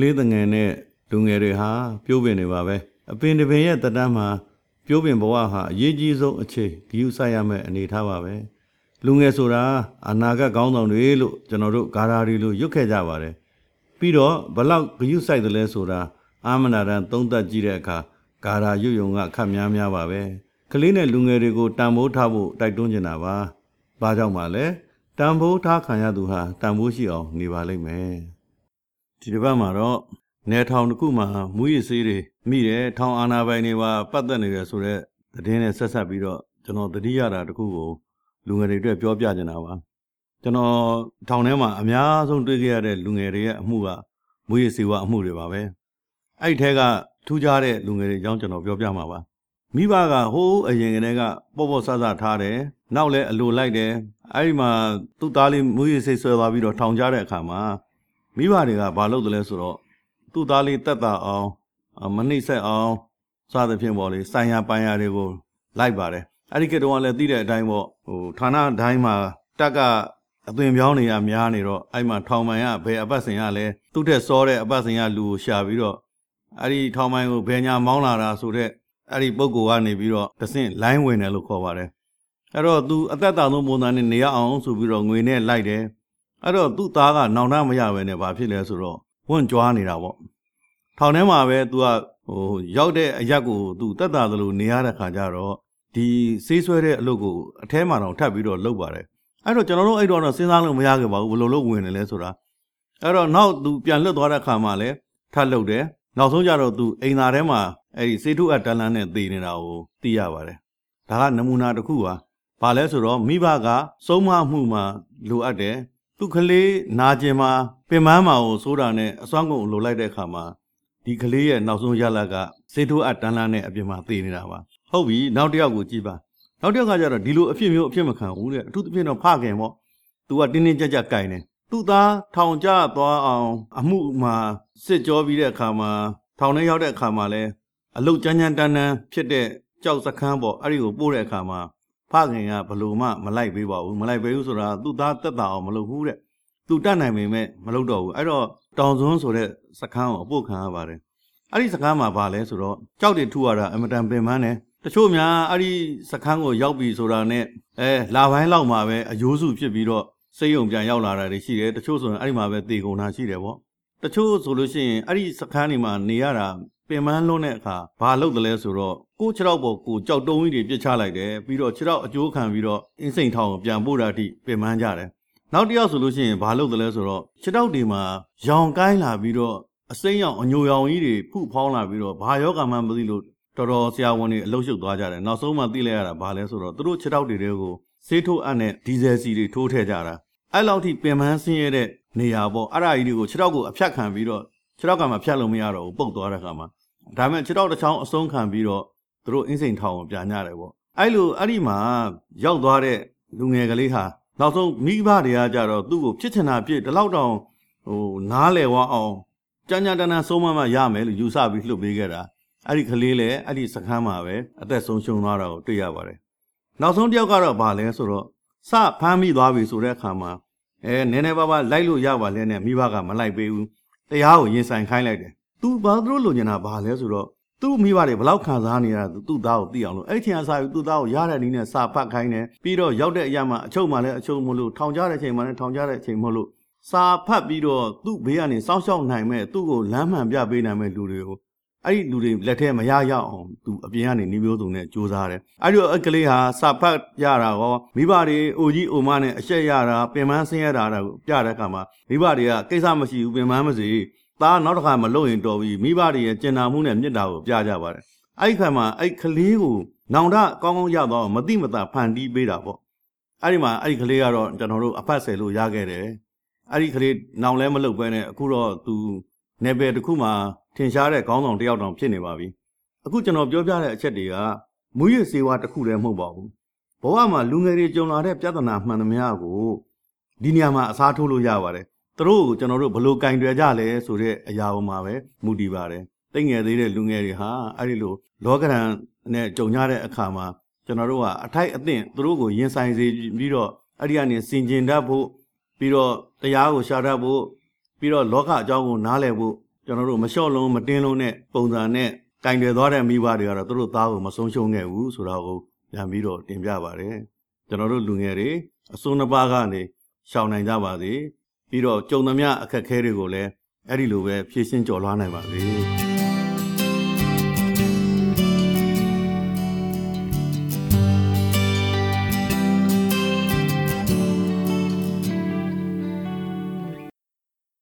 လေးတငယ်နဲ့လူငယ်တွေဟာပြိုးပင်နေပါပဲအပင်တစ်ပင်ရဲ့တက်တန်းမှာပြိုးပင်ဘဝဟာအရေးကြီးဆုံးအခြေဂရုစိုက်ရမယ့်အနေထားပါပဲလူငယ်ဆိုတာအနာဂတ်ကောင်းဆောင်တွေလို့ကျွန်တော်တို့ဂါရာတွေလို့ရွတ်ခဲ့ကြပါတယ်ပြီးတော့ဘလောက်ဂရုစိုက်တယ်လဲဆိုတာအာမနာရန်သုံးသပ်ကြည့်တဲ့အခါဂါရာရွတ်ယုံကခတ်များများပါပဲကလေးနဲ့လူငယ်တွေကိုတန်ဖိုးထားဖို့တိုက်တွန်းနေတာပါဘာကြောင့်ပါလဲတန်ဖိုးထားခံရသူဟာတန်ဖိုးရှိအောင်နေပါလိမ့်မယ် ဒီတစ်ပတ်မှာတော့နယ်ထောင်တစ်ခုမှာမူရစ်ဆေးတွေမိတယ်ထောင်အာဏာပိုင်တွေပါပတ်သက်နေတယ်ဆိုတော့သတင်းနဲ့ဆက်ဆက်ပြီးတော့ကျွန်တော်သတိရတာတစ်ခုကိုလူငယ်တွေအတွက်ပြောပြချင်တာပါကျွန်တော်ထောင်ထဲမှာအများဆုံးတွေ့ခဲ့ရတဲ့လူငယ်တွေရဲ့အမှုကမူရစ်ဆေးဝါးအမှုတွေပါပဲအဲ့ဒီထဲကထူးခြားတဲ့လူငယ်တွေအကြောင်းကျွန်တော်ပြောပြမှာပါမိဘကဟိုးအရင်ကတည်းကပေါ့ပေါ့ဆဆထားတယ်နောက်လည်းအလိုလိုက်တယ်အဲ့ဒီမှာသူ့သားလေးမူရစ်ဆေးဆွဲသွားပြီးတော့ထောင်ကြတဲ့အခါမှာ မိဘတွေကဘာလုပ်တယ်လဲဆိုတော့သူ့သားလေးတက်တာအောင်အမနှိမ့်ဆက်အောင်စသဖြင့်ပေါ့လေဆိုင်ရာပိုင်ရာတွေကိုလိုက်ပါတယ်အဲ့ဒီကတည်းကလည်းသိတဲ့အတိုင်းပေါ့ဟိုဌာနတိုင်းမှာတက်ကအသွင်ပြောင်းနေရများနေတော့အဲ့မှာထောင်မိုင်ကဘယ်အပတ်စဉ်ကလဲသူ့ထက်စောတဲ့အပတ်စဉ်ကလူကိုရှာပြီးတော့အဲ့ဒီထောင်မိုင်ကိုဘယ်ညာမောင်းလာတာဆိုတော့အဲ့ဒီပုံကောကနေပြီးတော့တဆင့်လိုင်းဝင်တယ်လို့ခေါ်ပါတယ်အဲ့တော့သူအသက်တာဆုံးပုံစံနဲ့နေရအောင်ဆိုပြီးတော့ငွေနဲ့လိုက်တယ် အဲ့တော့သူ့သားကနောင်တမရပဲနဲ့ဘာဖြစ်လဲဆိုတော့ဝွန့်ကြွားနေတာပေါ့ထောင်ထဲမှာပဲသူကဟိုရောက်တဲ့အရက်ကိုသူတက်တာသလိုနေရတဲ့ခါကျတော့ဒီဆေးဆွဲတဲ့အလုပ်ကိုအထဲမှာတော့ထပ်ပြီးတော့လုပ်ပါတယ်အဲ့တော့ကျွန်တော်တို့အဲ့တော့တော့စဉ်းစားလို့မရခဲ့ပါဘူးဘယ်လိုလုပ်ဝင်တယ်လဲဆိုတာအဲ့တော့နောက်သူပြန်လွတ်သွားတဲ့ခါမှာလည်းထပ်လုပ်တယ်နောက်ဆုံးကျတော့သူအိမ်သာထဲမှာအဲ့ဒီစေတုအတန်လန်းနဲ့တည်နေတာကိုသိရပါတယ်ဒါကနမူနာတစ်ခုပါဘာလဲဆိုတော့မိဘကစုံမမှုမှာလိုအပ်တယ် သူကလေးနာကျင်မှာပင်မန်းမှာကိုစိုးတာနဲ့အစွမ်းကုန်လိုလိုက်တဲ့အခါမှာဒီကလေးရဲ့နောက်ဆုံးရလကစေထိုးအတန်းလန်းနဲ့အပြင်မှာသေနေတာပါဟုတ်ပြီနောက်တစ်ယောက်ကိုကြည့်ပါနောက်တစ်ယောက်ကကျတော့ဒီလိုအဖြစ်မျိုးအဖြစ်မခံဘူးတဲ့အထူးသဖြင့်တော့ဖခင်ပေါ့သူကတင်းတင်းကြပ်ကြပ်ကင်တယ်သူ့သားထောင်ကျသွားအောင် အမှုမှာစစ်ကြောပြီးတဲ့အခါမှာထောင်ထဲရောက်တဲ့အခါမှာလဲအလုတ်ကြမ်းကြမ်းတန်းတန်းဖြစ်တဲ့ကြောက်စခန်းပေါ့အဲ့ဒီကိုပို့တဲ့အခါမှာ ဖခင်ကဘလို့မှမလိုက်ပေးပါဘူးမလိုက်ပေးဘူးဆိုတာသူ့သားတက်တာအောင်မလုပ်ဘူးတဲ့သူတတ်နိုင်ပေမဲ့မလုပ်တော့ဘူးအဲ့တော့တောင်စွန်းဆိုတဲ့စခန်းကိုအပုတ်ခံရပါတယ်အဲ့ဒီစခန်းမှာဘာလဲဆိုတော့ကြောက်တွေထူရတာအမတန်ပင်ပန်းတယ်တချို့များအဲ့ဒီစခန်းကိုရောက်ပြီဆိုတာနဲ့အဲလာပိုင်းလောက်မှာပဲအယိုးစုဖြစ်ပြီးတော့စိတ်ယုံပြန်ရောက်လာတာတွေရှိတယ်တချို့ဆိုရင်အဲ့ဒီမှာပဲတေကုန်တာရှိတယ်ပေါ့တချို့ဆိုလို့ရှိရင်အဲ့ဒီစခန်းတွေမှာနေရတာပင်ပန်းလွန်းတဲ့အခါဘာလုပ်တယ်လဲဆိုတော့ ကိုခြေထောက်ပေါ်ကိုကြောက်တုံးကြီးတွေပြစ်ချလိုက်တယ်ပြီးတော့ခြေထောက်အကျိုးခံပြီးတော့အင်းစိန်ထောင်ကိုပြန်ပို့တာအထိပင်ပန်းကြတယ်နောက်တစ်ယောက်ဆိုလို့ရှိရင်ဘာလုပ်တယ်လဲဆိုတော့ခြေထောက်တွေမှာရောင်ကိုင်းလာပြီးတော့အစိမ်းရောင်အညိုရောင်ကြီးတွေဖုဖောင်းလာပြီးတော့ဘာယောဂမှမသိလို့တော်တော်ဆရာဝန်တွေအလုရှုပ်သွားကြတယ်နောက်ဆုံးမှသိလိုက်ရတာဘာလဲဆိုတော့သူတို့ခြေထောက်တွေတွေကိုဆေးထိုးအပ်နဲ့ဒီဇယ်စီတွေထိုးထည့်ကြတာအဲ့လောက်ထိပင်ပန်းဆင်းရဲတဲ့နေရာပေါ့အဲ့ဒါကြီးတွေကိုခြေထောက်ကိုအဖြတ်ခံပြီးတော့ခြေထောက်ကမှဖြတ်လို့မရတော့ဘူးပုတ်သွားတဲ့ခါမှာဒါမဲ့ခြေထောက်တစ်ချောင်းအဆုံးခံပြီးတော့ သူတို့အင်းစိန်ထောင်ကိုပြန်ကြတယ်ပေါ့အဲ့လိုအဲ့ဒီမှာရောက်သွားတဲ့လူငယ်ကလေးဟာနောက်ဆုံးမိဘတွေကကြတော့သူ့ကိုဖြစ်ချင်တာဖြစ်ဒီလောက်တောင်ဟိုနားလဲဝအောင်ကြမ်းကြမ်းတမ်းတမ်းဆုံးမမရမယ်လို့ယူဆပြီးလှုပ်ပေးခဲ့တာအဲ့ဒီကလေးလည်းအဲ့ဒီစခန်းမှာပဲအသက်ဆုံးရှုံးသွားတာကိုတွေ့ရပါတယ်နောက်ဆုံးတစ်ယောက်ကတော့ဗာလဲဆိုတော့စဖမ်းမိသွားပြီဆိုတဲ့အခါမှာအဲနည်းနည်းပါးပါးလိုက်လို့ရပါလဲနဲ့မိဘကမလိုက်ပေးဘူးတရားကိုရင်ဆိုင်ခိုင်းလိုက်တယ်သူဘာလို့လိုချင်တာဘာလဲဆိုတော့ သူ့မိဘတွေဘလောက်ခံစားနေရတာသူ့သားကိုသိအောင်လို့အဲ့ဒီချိန်အစားယူသူ့သားကိုရတဲ့နည်းနဲ့စာဖတ်ခိုင်းတယ်ပြီးတော့ရောက်တဲ့အရာမှာအချုပ်မှလည်းအချုပ်မလို့ထောင်ကြတဲ့ချိန်မှလည်းထောင်ကြတဲ့ချိန်မလို့စာဖတ်ပြီးတော့သူ့ဘေးကနေစောင့်ရှောက်နိုင်မဲ့သူ့ကိုလမ်းမှန်ပြပေးနိုင်မဲ့လူတွေကိုအဲ့ဒီလူတွေလက်ထဲမရရအောင်သူအပြင်ကနေနေမျိုးစုံနဲ့စူးစမ်းတယ်အဲ့ဒီတော့အကလေးဟာစာဖတ်ရတာရောမိဘတွေအိုကြီးအိုမနဲ့အရှက်ရတာပင်ပန်းဆင်းရတာကိုပြတဲ့အခါမှာမိဘတွေကကိစ္စမရှိဘူးပင်ပန်းမစီ သားနောက်တစ်ခါမလုပ်ရင်တော်ပြီမိဘတွေရဲ့ကျင်နာမှုနဲ့မြစ်တာကိုပြကြပါတယ်အဲ့ဒီခါမှာအဲ့ကလေးကိုနောင်တကောင်းကောင်းရတော့မတိမတာဖန်တီးပေးတာပေါ့အဲ့ဒီမှာအဲ့ဒီကလေးကတော့ကျွန်တော်တို့အဖတ်ဆယ်လို့ရခဲ့တယ်အဲ့ဒီကလေးနောင်လဲမလုပ်ဘဲနဲ့အခုတော့သူနယ်ပယ်တစ်ခုမှာထင်ရှားတဲ့ခေါင်းဆောင်တစ်ယောက်တောင်ဖြစ်နေပါပြီအခုကျွန်တော်ပြောပြတဲ့အချက်တွေကမူရစ်စေဝါတစ်ခုတည်းမဟုတ်ပါဘူးဘဝမှာလူငယ်တွေကြုံလာတဲ့ပြဿနာမှန်သမျှကိုဒီနေရာမှာအစားထိုးလို့ရပါတယ် သူတို့ကိုကျွန်တော်တို့ဘလို့ကင်တွယ်ကြလဲဆိုတဲ့အရာပေါ်မှာပဲမူတည်ပါတယ်တိတ်ငယ်သေးတဲ့လူငယ်တွေဟာအဲ့ဒီလိုလောကရန်နဲ့ကြုံရတဲ့အခါမှာကျွန်တော်တို့ကအထိုက်အသင့်သူတို့ကိုရင်ဆိုင်စေပြီးတော့အဲ့ဒီကနေစင်ကျင်တတ်ဖို့ပြီးတော့တရားကိုရှာတတ်ဖို့ပြီးတော့လောကအကြောင်းကိုနားလည်ဖို့ကျွန်တော်တို့မလျှော့လုံးမတင်းလုံးနဲ့ပုံစံနဲ့ကင်တယ်သွားတဲ့မိဘတွေကတော့သူတို့သားကိုမဆုံးရှုံးခဲ့ဘူးဆိုတာကိုပြန်ပြီးတော့တင်ပြပါတယ်ကျွန်တော်တို့လူငယ်တွေအစိုးနှစ်ပါးကနေရှောင်နိုင်ကြပါစေ ပြီးတော့ကြုံသမျှအခက်အခဲတွေကိုလည်းအဲ့ဒီလိုပဲဖြည့်ရှင်းကျော်လွှားနိုင်ပါစေ။